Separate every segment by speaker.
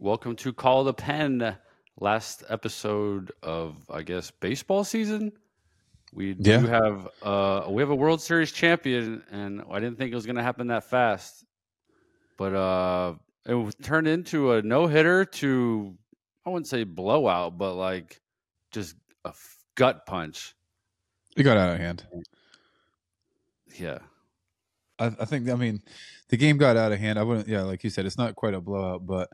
Speaker 1: Welcome to Call the Pen. Last episode of I guess baseball season. We do
Speaker 2: Yeah.
Speaker 1: have uh we have a World Series champion, and I didn't think it was going to happen that fast, but uh it turned into a no hitter to I wouldn't say blowout, but like just a f- gut punch.
Speaker 2: It got out of hand.
Speaker 1: Yeah,
Speaker 2: I, I think. I mean, the game got out of hand. I wouldn't. Yeah, like you said, it's not quite a blowout, but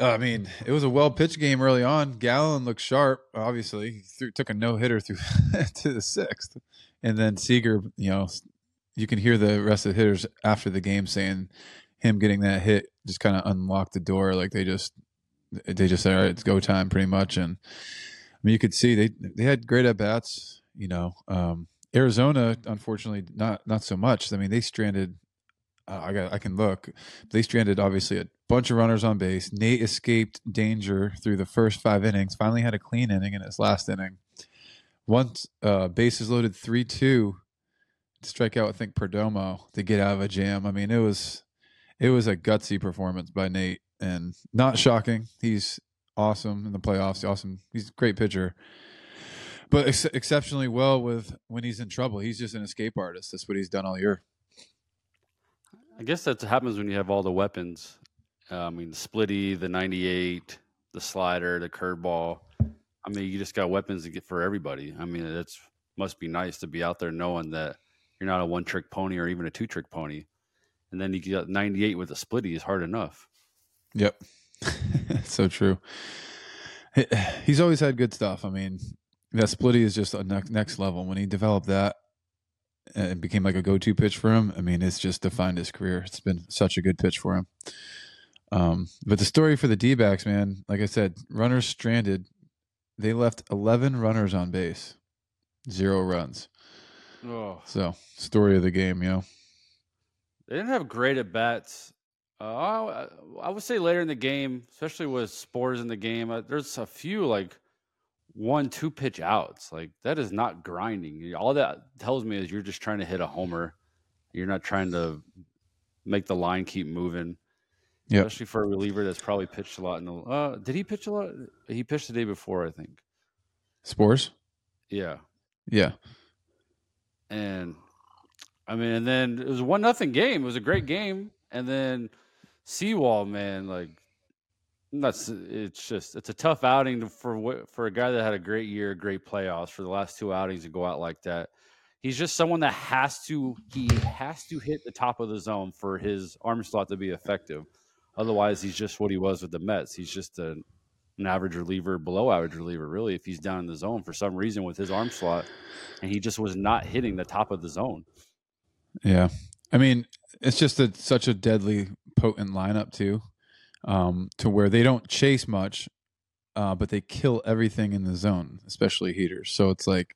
Speaker 2: I mean, it was a well pitched game early on. Gallen looked sharp. Obviously, he threw, took a no hitter through to the sixth, and then Seager. You know, you can hear the rest of the hitters after the game saying him getting that hit just kind of unlocked the door. Like they just they just said, "All right, it's go time," pretty much. And I mean, you could see they they had great at bats. You know, um, Arizona, unfortunately, not not so much. I mean, they stranded. Uh, I got I can look. They stranded obviously a bunch of runners on base. Nate escaped danger through the first five innings. Finally had a clean inning in his last inning. Once uh, bases loaded three two, strike out I think Perdomo to get out of a jam. I mean, it was it was a gutsy performance by Nate, and not shocking. He's awesome in the playoffs. Awesome. He's a great pitcher but ex- exceptionally well with when he's in trouble. He's just an escape artist. That's what he's done all year.
Speaker 1: I guess that happens when you have all the weapons. Uh, I mean, the splitty, the 98, the slider, the curveball. I mean, you just got weapons to get for everybody. I mean, it's must be nice to be out there knowing that you're not a one trick pony or even a two trick pony. And then you get 98 with a splitty is hard enough.
Speaker 2: Yep, so true. He's always had good stuff. I mean, that splitty is just a next level. When he developed that it became like a go to pitch for him, I mean, it's just defined his career. It's been such a good pitch for him. Um, but the story for the D backs, man, like I said, runners stranded. They left 11 runners on base, zero runs.
Speaker 1: Oh,
Speaker 2: So, story of the game, you know.
Speaker 1: they didn't have great at bats. Uh, I, I would say later in the game, especially with Sborz in the game, uh, there's a few like one, two pitch outs. Like that is not grinding. All that tells me is you're just trying to hit a homer. You're not trying to make the line keep moving.
Speaker 2: Yep.
Speaker 1: Especially for a reliever that's probably pitched a lot. In the, uh, did he pitch a lot? He pitched the day before, I think.
Speaker 2: Sborz?
Speaker 1: Yeah.
Speaker 2: Yeah.
Speaker 1: and I mean, and then it was a one nothing game. It was a great game, and then Sewald, man, like that's it's just it's a tough outing for for a guy that had a great year, great playoffs for the last two outings to go out like that. He's just someone that has to he has to hit the top of the zone for his arm slot to be effective. Otherwise, he's just what he was with the Mets. He's just a, an average reliever, below average reliever, really. If he's down in the zone for some reason with his arm slot, and he just was not hitting the top of the zone.
Speaker 2: Yeah. I mean, it's just a, such a deadly potent lineup too, um, to where they don't chase much, uh, but they kill everything in the zone, especially heaters. So it's like,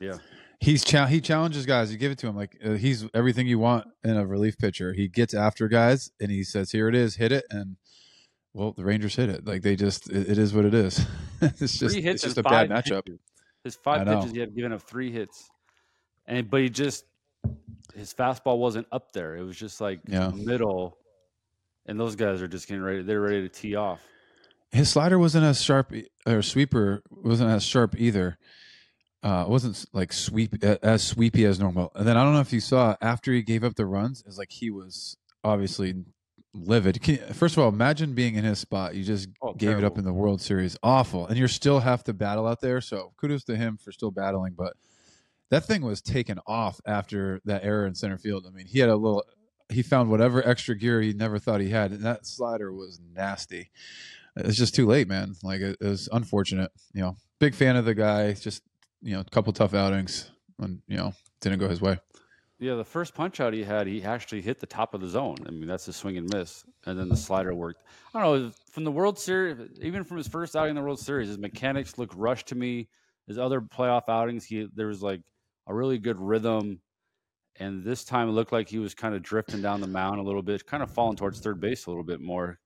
Speaker 1: Yeah.
Speaker 2: he's cha- he challenges guys. You give it to him like uh, he's everything you want in a relief pitcher. He gets after guys and he says, "Here it is, hit it." And well, the Rangers hit it. Like they just, it, it is what it is. it's just, it's just
Speaker 1: and
Speaker 2: a bad matchup.
Speaker 1: pitches. His five pitches, he had given up three hits, and but he just his fastball wasn't up there. It was just like
Speaker 2: Yeah.
Speaker 1: middle, and those guys are just getting ready. They're ready to tee off.
Speaker 2: his slider wasn't as sharp or sweeper wasn't as sharp either. Uh, it wasn't like sweep as sweepy as normal. And then I don't know if you saw after he gave up the runs, it's like he was obviously livid. Can, first of all, imagine being in his spot. You just
Speaker 1: Oh,
Speaker 2: gave it up in the World Series, awful, and you're still have to battle out there. So kudos to him for still battling. But that thing was taken off after that error in center field. I mean, he had a little. He found whatever extra gear he never thought he had, and that slider was nasty it's just too late, man. Like it, it was unfortunate. You know, big fan of the guy. Just you know, a couple tough outings, and you know, didn't go his way.
Speaker 1: Yeah, the first punch out he had, he actually hit the top of the zone. I mean, that's a swing and miss, and then the slider worked. I don't know from the World Series, even from his first outing in the World Series, his mechanics looked rushed to me. His other playoff outings, he there was like a really good rhythm, and this time it looked like he was kind of drifting down the mound a little bit, kind of falling towards third base a little bit more.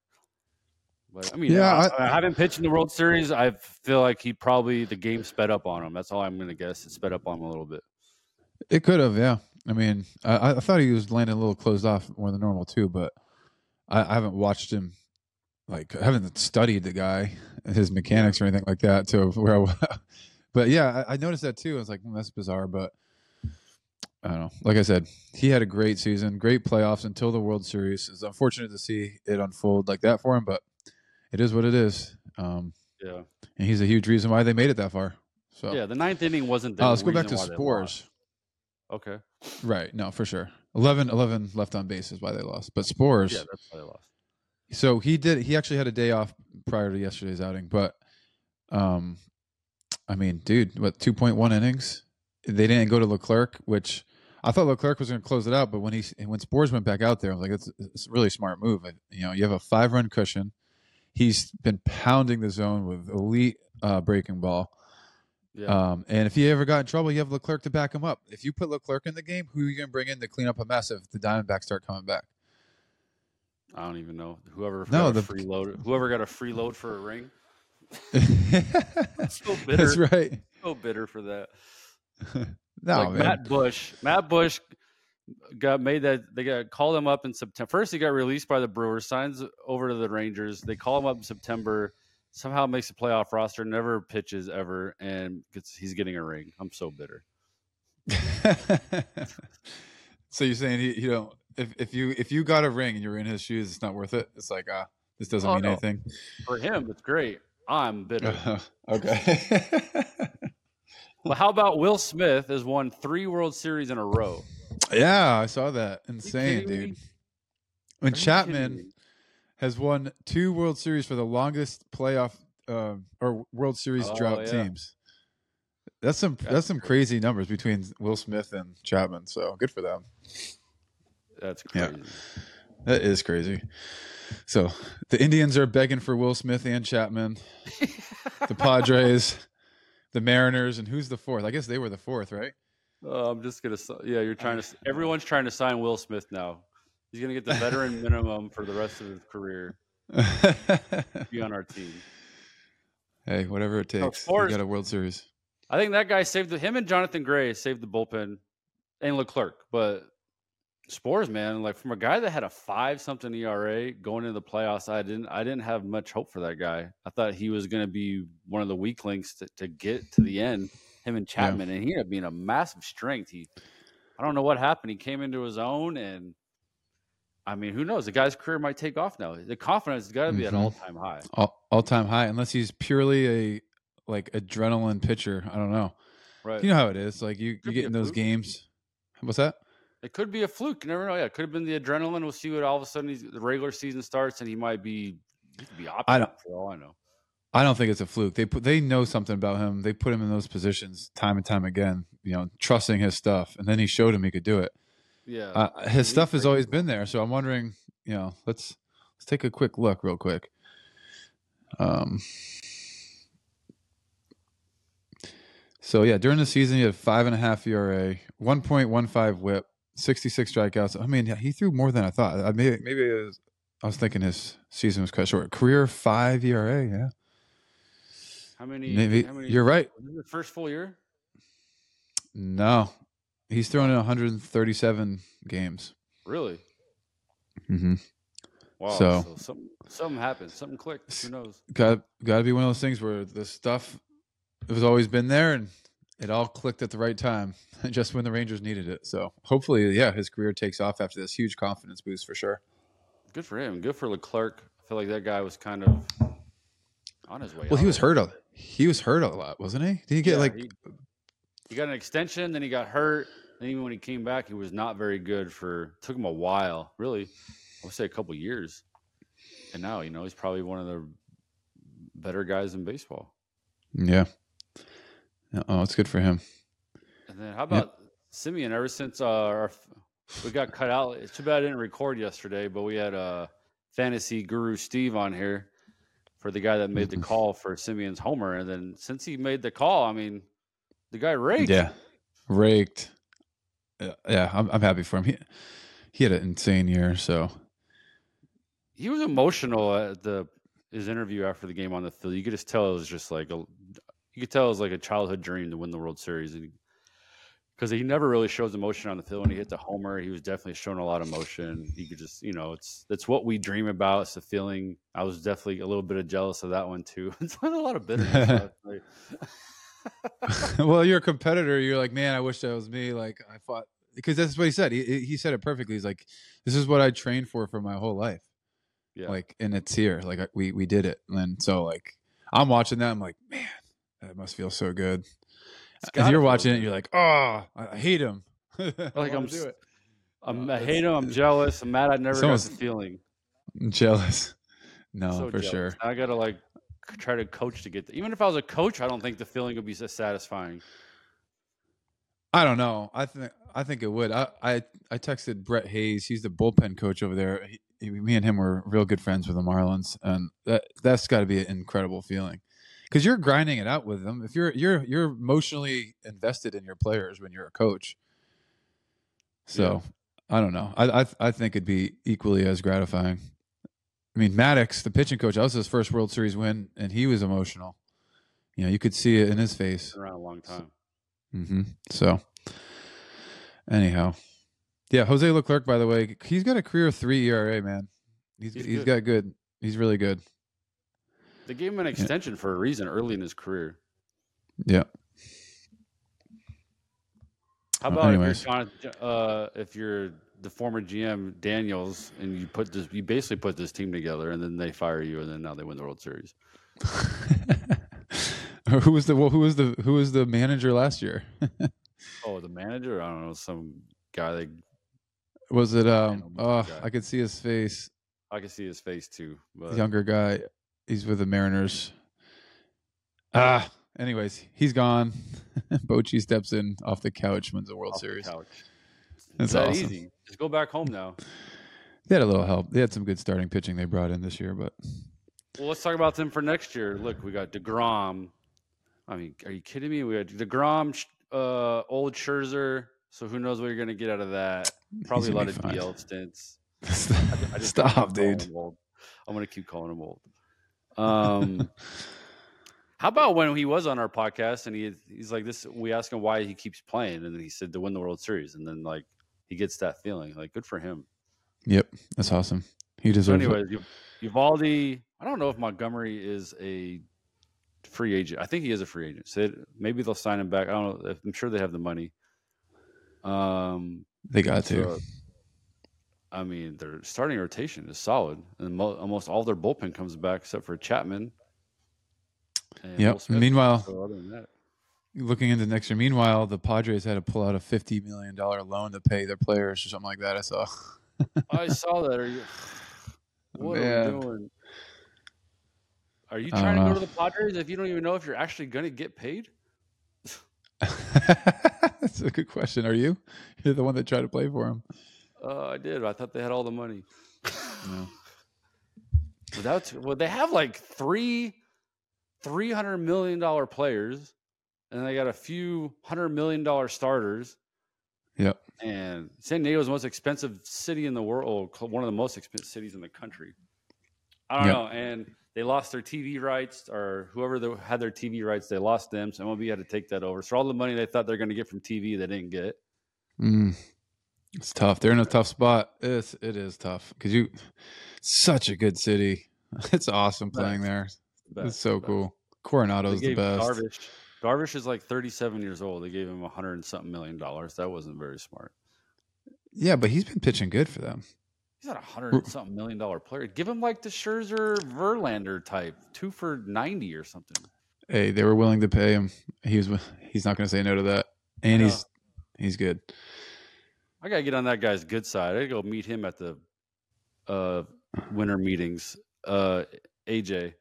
Speaker 1: But I mean,
Speaker 2: Yeah,
Speaker 1: I, I haven't pitched in the World Series. I feel like he probably the game sped up on him. That's all I'm going to guess. It sped up on him a little bit.
Speaker 2: It could have, yeah. I mean, I, I thought he was landing a little closed off more than normal too, but I, I haven't watched him like I haven't studied the guy, his mechanics or anything like that. To where, I, but yeah, I, I noticed that too. I was like, hmm, that's bizarre, but I don't know. Like I said, he had a great season, great playoffs until the World Series. It's unfortunate to see it unfold like that for him, but it is what it is. Um,
Speaker 1: Yeah.
Speaker 2: and he's a huge reason why they made it that far. So
Speaker 1: Yeah. The ninth inning wasn't the
Speaker 2: Uh, let's go back to
Speaker 1: reason why they Sborz. Okay.
Speaker 2: Right. No, for sure. 11, 11 left on base is why they lost. But Sborz,
Speaker 1: Yeah, that's why they lost.
Speaker 2: so he did. He actually had a day off prior to yesterday's outing, but um, I mean, dude, what two point one innings? They didn't go to Leclerc, which I thought Leclerc was going to close it out, but when he when Sborz went back out there, I was like, it's, it's a really smart move. And, you know, you have a five run cushion. He's been pounding the zone with elite uh, breaking ball.
Speaker 1: Yeah.
Speaker 2: Um, and if he ever got in trouble, you have Leclerc to back him up. If you put Leclerc in the game, who are you going to bring in to clean up a mess if the Diamondbacks start coming back?
Speaker 1: I don't even know. Whoever
Speaker 2: No,
Speaker 1: got
Speaker 2: the-
Speaker 1: a free load, whoever got a free load for a ring,
Speaker 2: That's
Speaker 1: so bitter,
Speaker 2: right.
Speaker 1: so bitter for that.
Speaker 2: No,
Speaker 1: like. Matt Bush, Matt Bush got made that they got called him up in September. First, he got released by the Brewers, signs over to the Rangers. They call him up in September. Somehow makes the playoff roster, never pitches ever, and gets he's getting a ring. I'm so bitter.
Speaker 2: so you're saying he, you know, if, if you if you got a ring and you're in his shoes, it's not worth it. It's like ah, this doesn't
Speaker 1: Oh,
Speaker 2: mean
Speaker 1: no.
Speaker 2: anything.
Speaker 1: For him, it's great. I'm bitter.
Speaker 2: okay.
Speaker 1: but how about Will Smith has won three World Series in a row?
Speaker 2: yeah, I saw that. Insane,
Speaker 1: kidding me?
Speaker 2: dude. When
Speaker 1: Are
Speaker 2: Chapman has won two World Series for the longest playoff um, or World Series
Speaker 1: Oh,
Speaker 2: drought
Speaker 1: yeah.
Speaker 2: teams. That's some
Speaker 1: That's
Speaker 2: that's some crazy numbers between Will Smith and Chapman. So good for them.
Speaker 1: That's
Speaker 2: Yeah.
Speaker 1: crazy.
Speaker 2: That is crazy. So the Indians are begging for Will Smith and Chapman. The Padres, the Mariners, and who's the fourth? I guess they were the fourth, right?
Speaker 1: Oh, I'm just gonna. Yeah, you're trying to. Everyone's trying to sign Will Smith now. He's gonna get the veteran minimum for the rest of his career. Be on our team.
Speaker 2: hey, whatever it takes.
Speaker 1: Sborz-
Speaker 2: got a World Series.
Speaker 1: I think that guy saved the, him and Jonathan Gray saved the bullpen and Leclerc. But Sborz, man, like from a guy that had a five something ERA going into the playoffs, I didn't I didn't have much hope for that guy. I thought he was gonna be one of the weak links to, to get to the end, him and Chapman, and he ended up being a massive strength. He I don't know what happened. He came into his own and I mean, who knows? The guy's career might take off now. The confidence has got to be at
Speaker 2: Mhm.
Speaker 1: all time high.
Speaker 2: All, time high, unless he's purely a like adrenaline pitcher. I don't know.
Speaker 1: Right.
Speaker 2: You know how it is. Like you, you get in those games. What's that?
Speaker 1: It could be a fluke. You never know. Yeah, it could have been the adrenaline. We'll see what all of a sudden he's, the regular season starts and he might be he could be
Speaker 2: I don't-
Speaker 1: for all I know.
Speaker 2: I don't think it's a fluke. They put they know something about him. They put him in those positions time and time again. You know, trusting his stuff, and then he showed him he could do it.
Speaker 1: Yeah.
Speaker 2: Uh, his stuff has always been there, so I'm wondering. You know, let's let's take a quick look, real quick. Um. So yeah, during the season, he had five and a half ERA, one point one five WHIP, sixty six strikeouts. I mean, yeah, he threw more than I thought. I maybe maybe it was, I was thinking his season was cut short. Career five ERA, yeah.
Speaker 1: how many?
Speaker 2: Maybe
Speaker 1: how many,
Speaker 2: you're right.
Speaker 1: First full year?
Speaker 2: No, he's thrown in 137 games.
Speaker 1: Really?
Speaker 2: Mm-hmm.
Speaker 1: Wow.
Speaker 2: So-
Speaker 1: So, something something happened. Something clicked. Who knows?
Speaker 2: Got got to be one of those things where the stuff it was always been there and it all clicked at the right time, just when the Rangers needed it. So hopefully, yeah, his career takes off after this huge confidence boost for sure.
Speaker 1: Good for him. Good for Leclerc. I feel like that guy was kind of on his way.
Speaker 2: Well, he was hurt a he was hurt a lot, wasn't he? Did he get
Speaker 1: Yeah,
Speaker 2: like?
Speaker 1: he, he got an extension, then he got hurt. And even when he came back, he was not very good for took him a while, really. I would say a couple years. And now, you know, he's probably one of the better guys in baseball.
Speaker 2: Yeah. Oh, it's good for him.
Speaker 1: And then how about Semien? Ever since uh, our, we got cut out, it's too bad I didn't record yesterday, but we had uh, fantasy guru Steve on here for the guy that made the
Speaker 2: Mhm.
Speaker 1: call for Semien's homer. And then since he made the call, I mean, the guy raked.
Speaker 2: Yeah, raked. Yeah, yeah, I'm I'm happy for him. He he had an insane year, so
Speaker 1: he was emotional at the his interview after the game on the field. You could just tell it was just like a you could tell it was like a childhood dream to win the World Series. And because he never really shows emotion on the field. When he hit the homer, he was definitely showing a lot of emotion. He could just, you know, it's it's what we dream about. It's the feeling. I was definitely a little bit of jealous of that one too. It's a lot of bitterness. like,
Speaker 2: well, you're a competitor. You're like, man, I wish that was me. Like I fought because that's what he said. He he said it perfectly. He's like, this is what I trained for for my whole life.
Speaker 1: yeah,
Speaker 2: Like, and it's here. Like we we did it. And so like, I'm watching that. I'm like, man, that must feel so good. As you're watching it, you're like, oh, I, hate him. I
Speaker 1: like I'm,
Speaker 2: do it.
Speaker 1: I'm I hate him. I'm jealous. I'm mad. I never got the feeling.
Speaker 2: Jealous. No,
Speaker 1: so
Speaker 2: for
Speaker 1: jealous.
Speaker 2: sure.
Speaker 1: I gotta like try to coach to get. The, even if I was a coach, I don't think the feeling would be so satisfying.
Speaker 2: I don't know. I think I think it would. I I, I texted Brett Hayes. He's the bullpen coach over there. He, he- me and him were real good friends with the Marlins, and that that's got to be an incredible feeling because you're grinding it out with them. If you're you're you're emotionally invested in your players when you're a coach. So I don't know. I I I think it'd be equally as gratifying. I mean, Maddux, the pitching coach, that was his first World Series win, and he was emotional. You know, you could see it in his face.
Speaker 1: Around a long time.
Speaker 2: Mm-hmm. So, anyhow, yeah, Jose Leclerc. By the way, he's got a career three ERA. Man, he's
Speaker 1: He's
Speaker 2: he's
Speaker 1: good.
Speaker 2: got good. He's really good.
Speaker 1: They gave him an extension for a reason early in his career.
Speaker 2: Yeah.
Speaker 1: How about if you're, uh, if you're the former GM Daniels and you put this, you basically put this team together, and then they fire you, and then now they win the World Series.
Speaker 2: who was the well, who was the who was the manager last year?
Speaker 1: Oh, the manager? I don't know, some guy that
Speaker 2: was it? Um. Oh,
Speaker 1: guy.
Speaker 2: I could see his face.
Speaker 1: I could see his face too. But
Speaker 2: Younger guy. He's with the Mariners. Ah. Anyways, he's gone. Bochy steps in off the couch, wins the World
Speaker 1: off the
Speaker 2: Series.
Speaker 1: couch.
Speaker 2: That's
Speaker 1: It's that
Speaker 2: awesome.
Speaker 1: easy. Just go back home now.
Speaker 2: They had a little help. They had some good starting pitching they brought in this year, but
Speaker 1: Well, let's talk about them for next year. Look, we got Degrom. I mean, are you kidding me? We got Degrom, uh, old Scherzer. So who knows what you're going to get out of that? Probably a lot of
Speaker 2: fine.
Speaker 1: DL stints. I just keep
Speaker 2: Stop, dude.
Speaker 1: I'm going to keep calling him old. Um, how about when he was on our podcast and he he's like this? We asked him why he keeps playing, and then he said to win the World Series, and then like he gets that feeling. Like good for him.
Speaker 2: Yep, that's awesome. He
Speaker 1: So,
Speaker 2: deserves
Speaker 1: anyways, Uv- Eovaldi. I don't know if Montgomery is a free agent. I think he is a free agent. So it- maybe they'll sign him back. I don't know. I'm sure they have the money. Um.
Speaker 2: They got to.
Speaker 1: I mean, their starting rotation is solid, and mo- almost all their bullpen comes back except for Chapman.
Speaker 2: Yep. Meanwhile-
Speaker 1: So other than that,
Speaker 2: Looking into next year. Meanwhile, the Padres had to pull out a fifty million dollar loan to pay their players or something like that. I saw.
Speaker 1: I saw that. Are you? What are
Speaker 2: Man.
Speaker 1: we doing? Are you trying to go to the Padres if you don't even know if you're actually going to get paid?
Speaker 2: that's a good question. Are you? You're the one that tried to play for him.
Speaker 1: Uh, I did. I thought they had all the money.
Speaker 2: No.
Speaker 1: Without, well, they have like three, three hundred million dollar players, and they got a few hundred million dollar starters.
Speaker 2: Yep.
Speaker 1: And San Diego is the most expensive city in the world, one of the most expensive cities in the country. I don't
Speaker 2: Yeah.
Speaker 1: know. And they lost their TV rights, or whoever the, had their TV rights, they lost them. So MLB had to take that over. So all the money they thought they're going to get from TV, they didn't get.
Speaker 2: Mm. It's tough. They're in a tough spot. It's it is tough because you, such a good city. It's awesome playing
Speaker 1: Best.
Speaker 2: there.
Speaker 1: Best,
Speaker 2: it's so
Speaker 1: best.
Speaker 2: cool.
Speaker 1: They
Speaker 2: Coronado's the best.
Speaker 1: Darvish. Darvish is like 37 years old. They gave him a hundred and something million dollars. That wasn't very smart.
Speaker 2: Yeah, but he's been pitching good for them.
Speaker 1: He's not a hundred and something million dollar player. Give him like the Scherzer Verlander type, two for 90 or something.
Speaker 2: Hey, they were willing to pay him. He was. He's not going to say no to that, and
Speaker 1: Yeah.
Speaker 2: he's he's good.
Speaker 1: I gotta get on that guy's good side. I gotta go meet him at the uh, winter meetings. Uh, AJ.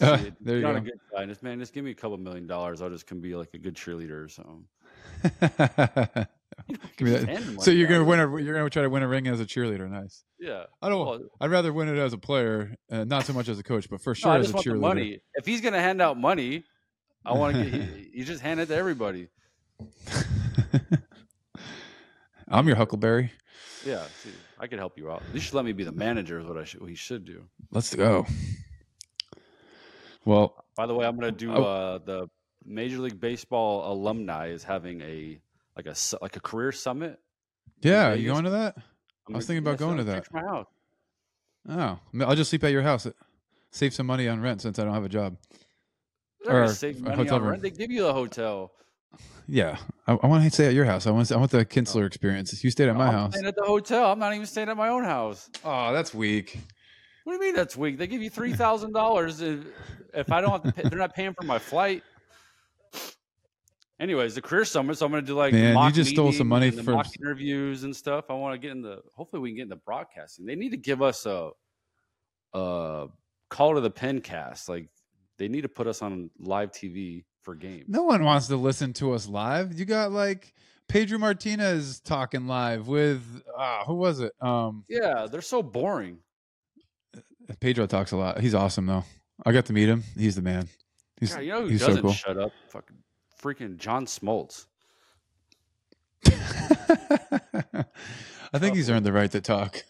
Speaker 2: Uh,
Speaker 1: See,
Speaker 2: there you
Speaker 1: on a
Speaker 2: go.
Speaker 1: good side. Just man, just give me a couple million dollars. I'll just can be like a good cheerleader or something.
Speaker 2: Give me that. So you're gonna win a. You're gonna try to win a ring as a cheerleader. Nice.
Speaker 1: Yeah.
Speaker 2: I don't.
Speaker 1: Well,
Speaker 2: I'd rather win it as a player, uh, not so much as a coach, but for
Speaker 1: No,
Speaker 2: sure
Speaker 1: I
Speaker 2: as a cheerleader.
Speaker 1: money. If he's gonna hand out money, I want to get. You just hand it to everybody.
Speaker 2: I'm your Huckleberry.
Speaker 1: Yeah, see, I could help you out. You should let me be the manager. Is what I should. What he should do.
Speaker 2: Let's go. Well,
Speaker 1: By the way, I'm gonna do
Speaker 2: Oh.
Speaker 1: uh, the Major League Baseball alumni is having a like a like a career summit.
Speaker 2: Yeah, you going to that?
Speaker 1: I'm
Speaker 2: I was thinking about going to that.
Speaker 1: My house.
Speaker 2: Oh, I'll just sleep at your house. Save some money on rent since I don't have a job. Or
Speaker 1: save money on
Speaker 2: room.
Speaker 1: rent. They give you the hotel.
Speaker 2: Yeah, I, I want to stay at your house. I want I want the Kintzler experience. You stayed at my
Speaker 1: I'm
Speaker 2: house.
Speaker 1: staying at the hotel. I'm not even staying at my own house.
Speaker 2: Oh, that's weak.
Speaker 1: What do you mean that's weak? They give you three thousand dollars if if I don't have to. Pay, they're not paying for my flight. Anyways, the career summit. So I'm going to do like
Speaker 2: Man, you just stole some money for-
Speaker 1: mock interviews and stuff. I want to get in the. Hopefully, we can get into broadcasting. They need to give us a, a call to the pen cast. Like they need to put us on live TV for games.
Speaker 2: No one wants to listen to us live. You got like Pedro Martinez talking live with ah, who was it? Um,
Speaker 1: Yeah, they're so boring.
Speaker 2: Pedro talks a lot. He's awesome though. I got to meet him. He's the man. He's
Speaker 1: God, you know who
Speaker 2: he's so
Speaker 1: doesn't
Speaker 2: cool.
Speaker 1: shut up? Fucking freaking John Smoltz.
Speaker 2: I think he's earned the right to talk.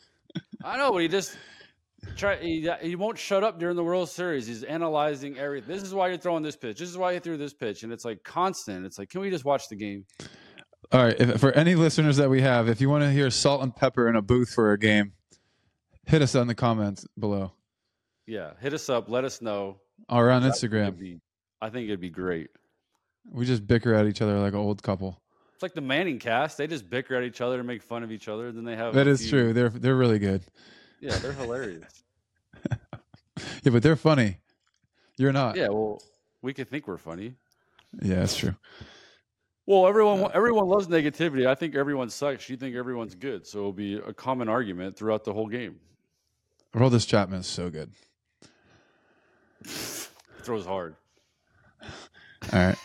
Speaker 1: I know, but he just try. He, he won't shut up during the World Series. He's analyzing everything. This is why you're throwing this pitch. This is why you threw this pitch, and it's like constant. It's like, can we just watch the game?
Speaker 2: All right, if, for any listeners that we have, if you want to hear salt and pepper in a booth for a game, hit us in the comments below
Speaker 1: Yeah, hit us up. Let us know.
Speaker 2: or on
Speaker 1: I think
Speaker 2: Instagram.
Speaker 1: be- I think it'd be great.
Speaker 2: We just bicker at each other like an old couple.
Speaker 1: It's like the Manning cast. They just bicker at each other and make fun of each other. Then they have
Speaker 2: that is
Speaker 1: few-
Speaker 2: true. They're they're really good.
Speaker 1: Yeah, they're hilarious.
Speaker 2: Yeah, but they're funny. You're not.
Speaker 1: yeah, well, we could think we're funny.
Speaker 2: Yeah, that's true.
Speaker 1: Well, everyone everyone loves negativity. I think everyone sucks. You think everyone's good. So it'll be a common argument throughout the whole game.
Speaker 2: Roldis Chapman is so good.
Speaker 1: Throws hard.
Speaker 2: All right.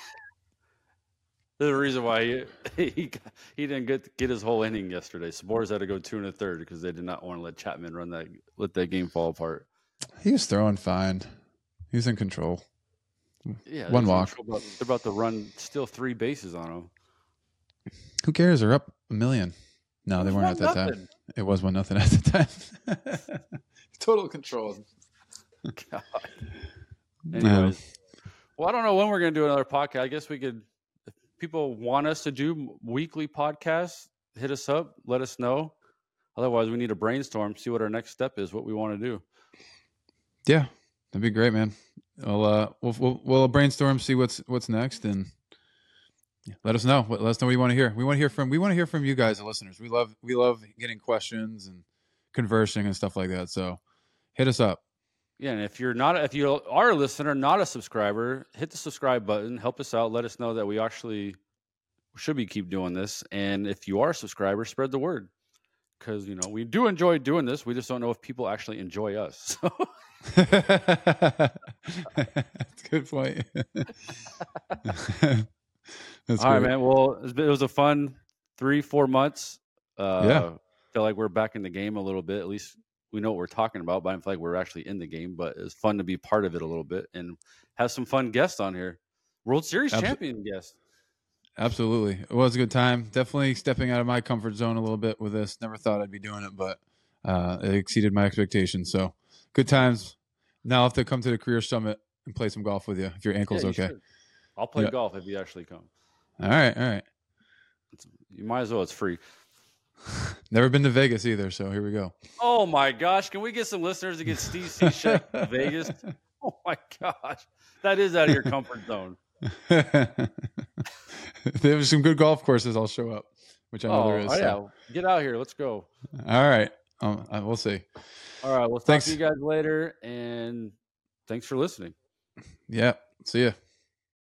Speaker 1: There's a reason why he he, he didn't get get his whole inning yesterday. Sborz had to go two and a third because they did not want to let Chapman run that let that game fall apart.
Speaker 2: He was throwing fine. He was in control.
Speaker 1: Yeah,
Speaker 2: One walk.
Speaker 1: About, they're about to run still three bases on him.
Speaker 2: Who cares? They're up a million. No, they weren't at that time. It was one nothing at the time. Total control.
Speaker 1: God. Anyways, well, I don't know when we're going to do another podcast. I guess we could. If people want us to do weekly podcasts, hit us up. Let us know. Otherwise, we need to brainstorm, see what our next step is, what we want to do.
Speaker 2: Yeah, that'd be great, man. We'll uh, we'll, we'll we'll brainstorm, see what's what's next, and let us know. Let us know what you want to hear. We want to hear from we want to hear from you guys, the listeners. We love we love getting questions and conversing and stuff like that. So hit us up.
Speaker 1: Yeah, and if you're not, if you are a listener, not a subscriber, hit the subscribe button. Help us out. Let us know that we actually should be keep doing this. And if you are a subscriber, spread the word because you know we do enjoy doing this. We just don't know if people actually enjoy us. So
Speaker 2: That's a good point. That's
Speaker 1: All right,
Speaker 2: great.
Speaker 1: man. Well, it was a fun three, four months. Uh,
Speaker 2: Yeah.
Speaker 1: Feel like we're back in the game a little bit. At least we know what we're talking about, but I don't feel like we're actually in the game. But it's fun to be part of it a little bit and have some fun guests on here. World Series
Speaker 2: Abso-
Speaker 1: champion guest.
Speaker 2: Absolutely. It was a good time. Definitely stepping out of my comfort zone a little bit with this. Never thought I'd be doing it, but uh, it exceeded my expectations. So good times. Now I'll have to come to the career summit and play some golf with you if your ankle's
Speaker 1: Yeah, you
Speaker 2: okay.
Speaker 1: should. I'll play
Speaker 2: Yeah.
Speaker 1: golf if you actually come.
Speaker 2: All right. All right.
Speaker 1: You might as well. It's free.
Speaker 2: Never been to Vegas either. So here we go.
Speaker 1: Oh my gosh! Can we get some listeners to get Steve to Vegas? Oh my gosh, that is out of your comfort zone.
Speaker 2: There's some good golf courses. I'll show up, which I know
Speaker 1: Oh,
Speaker 2: there is.
Speaker 1: oh,
Speaker 2: so.
Speaker 1: yeah, get out here. Let's go.
Speaker 2: All right. Um, uh, we'll see.
Speaker 1: All right, we'll talk
Speaker 2: Thanks.
Speaker 1: to you guys later, and thanks for listening.
Speaker 2: Yeah. See ya.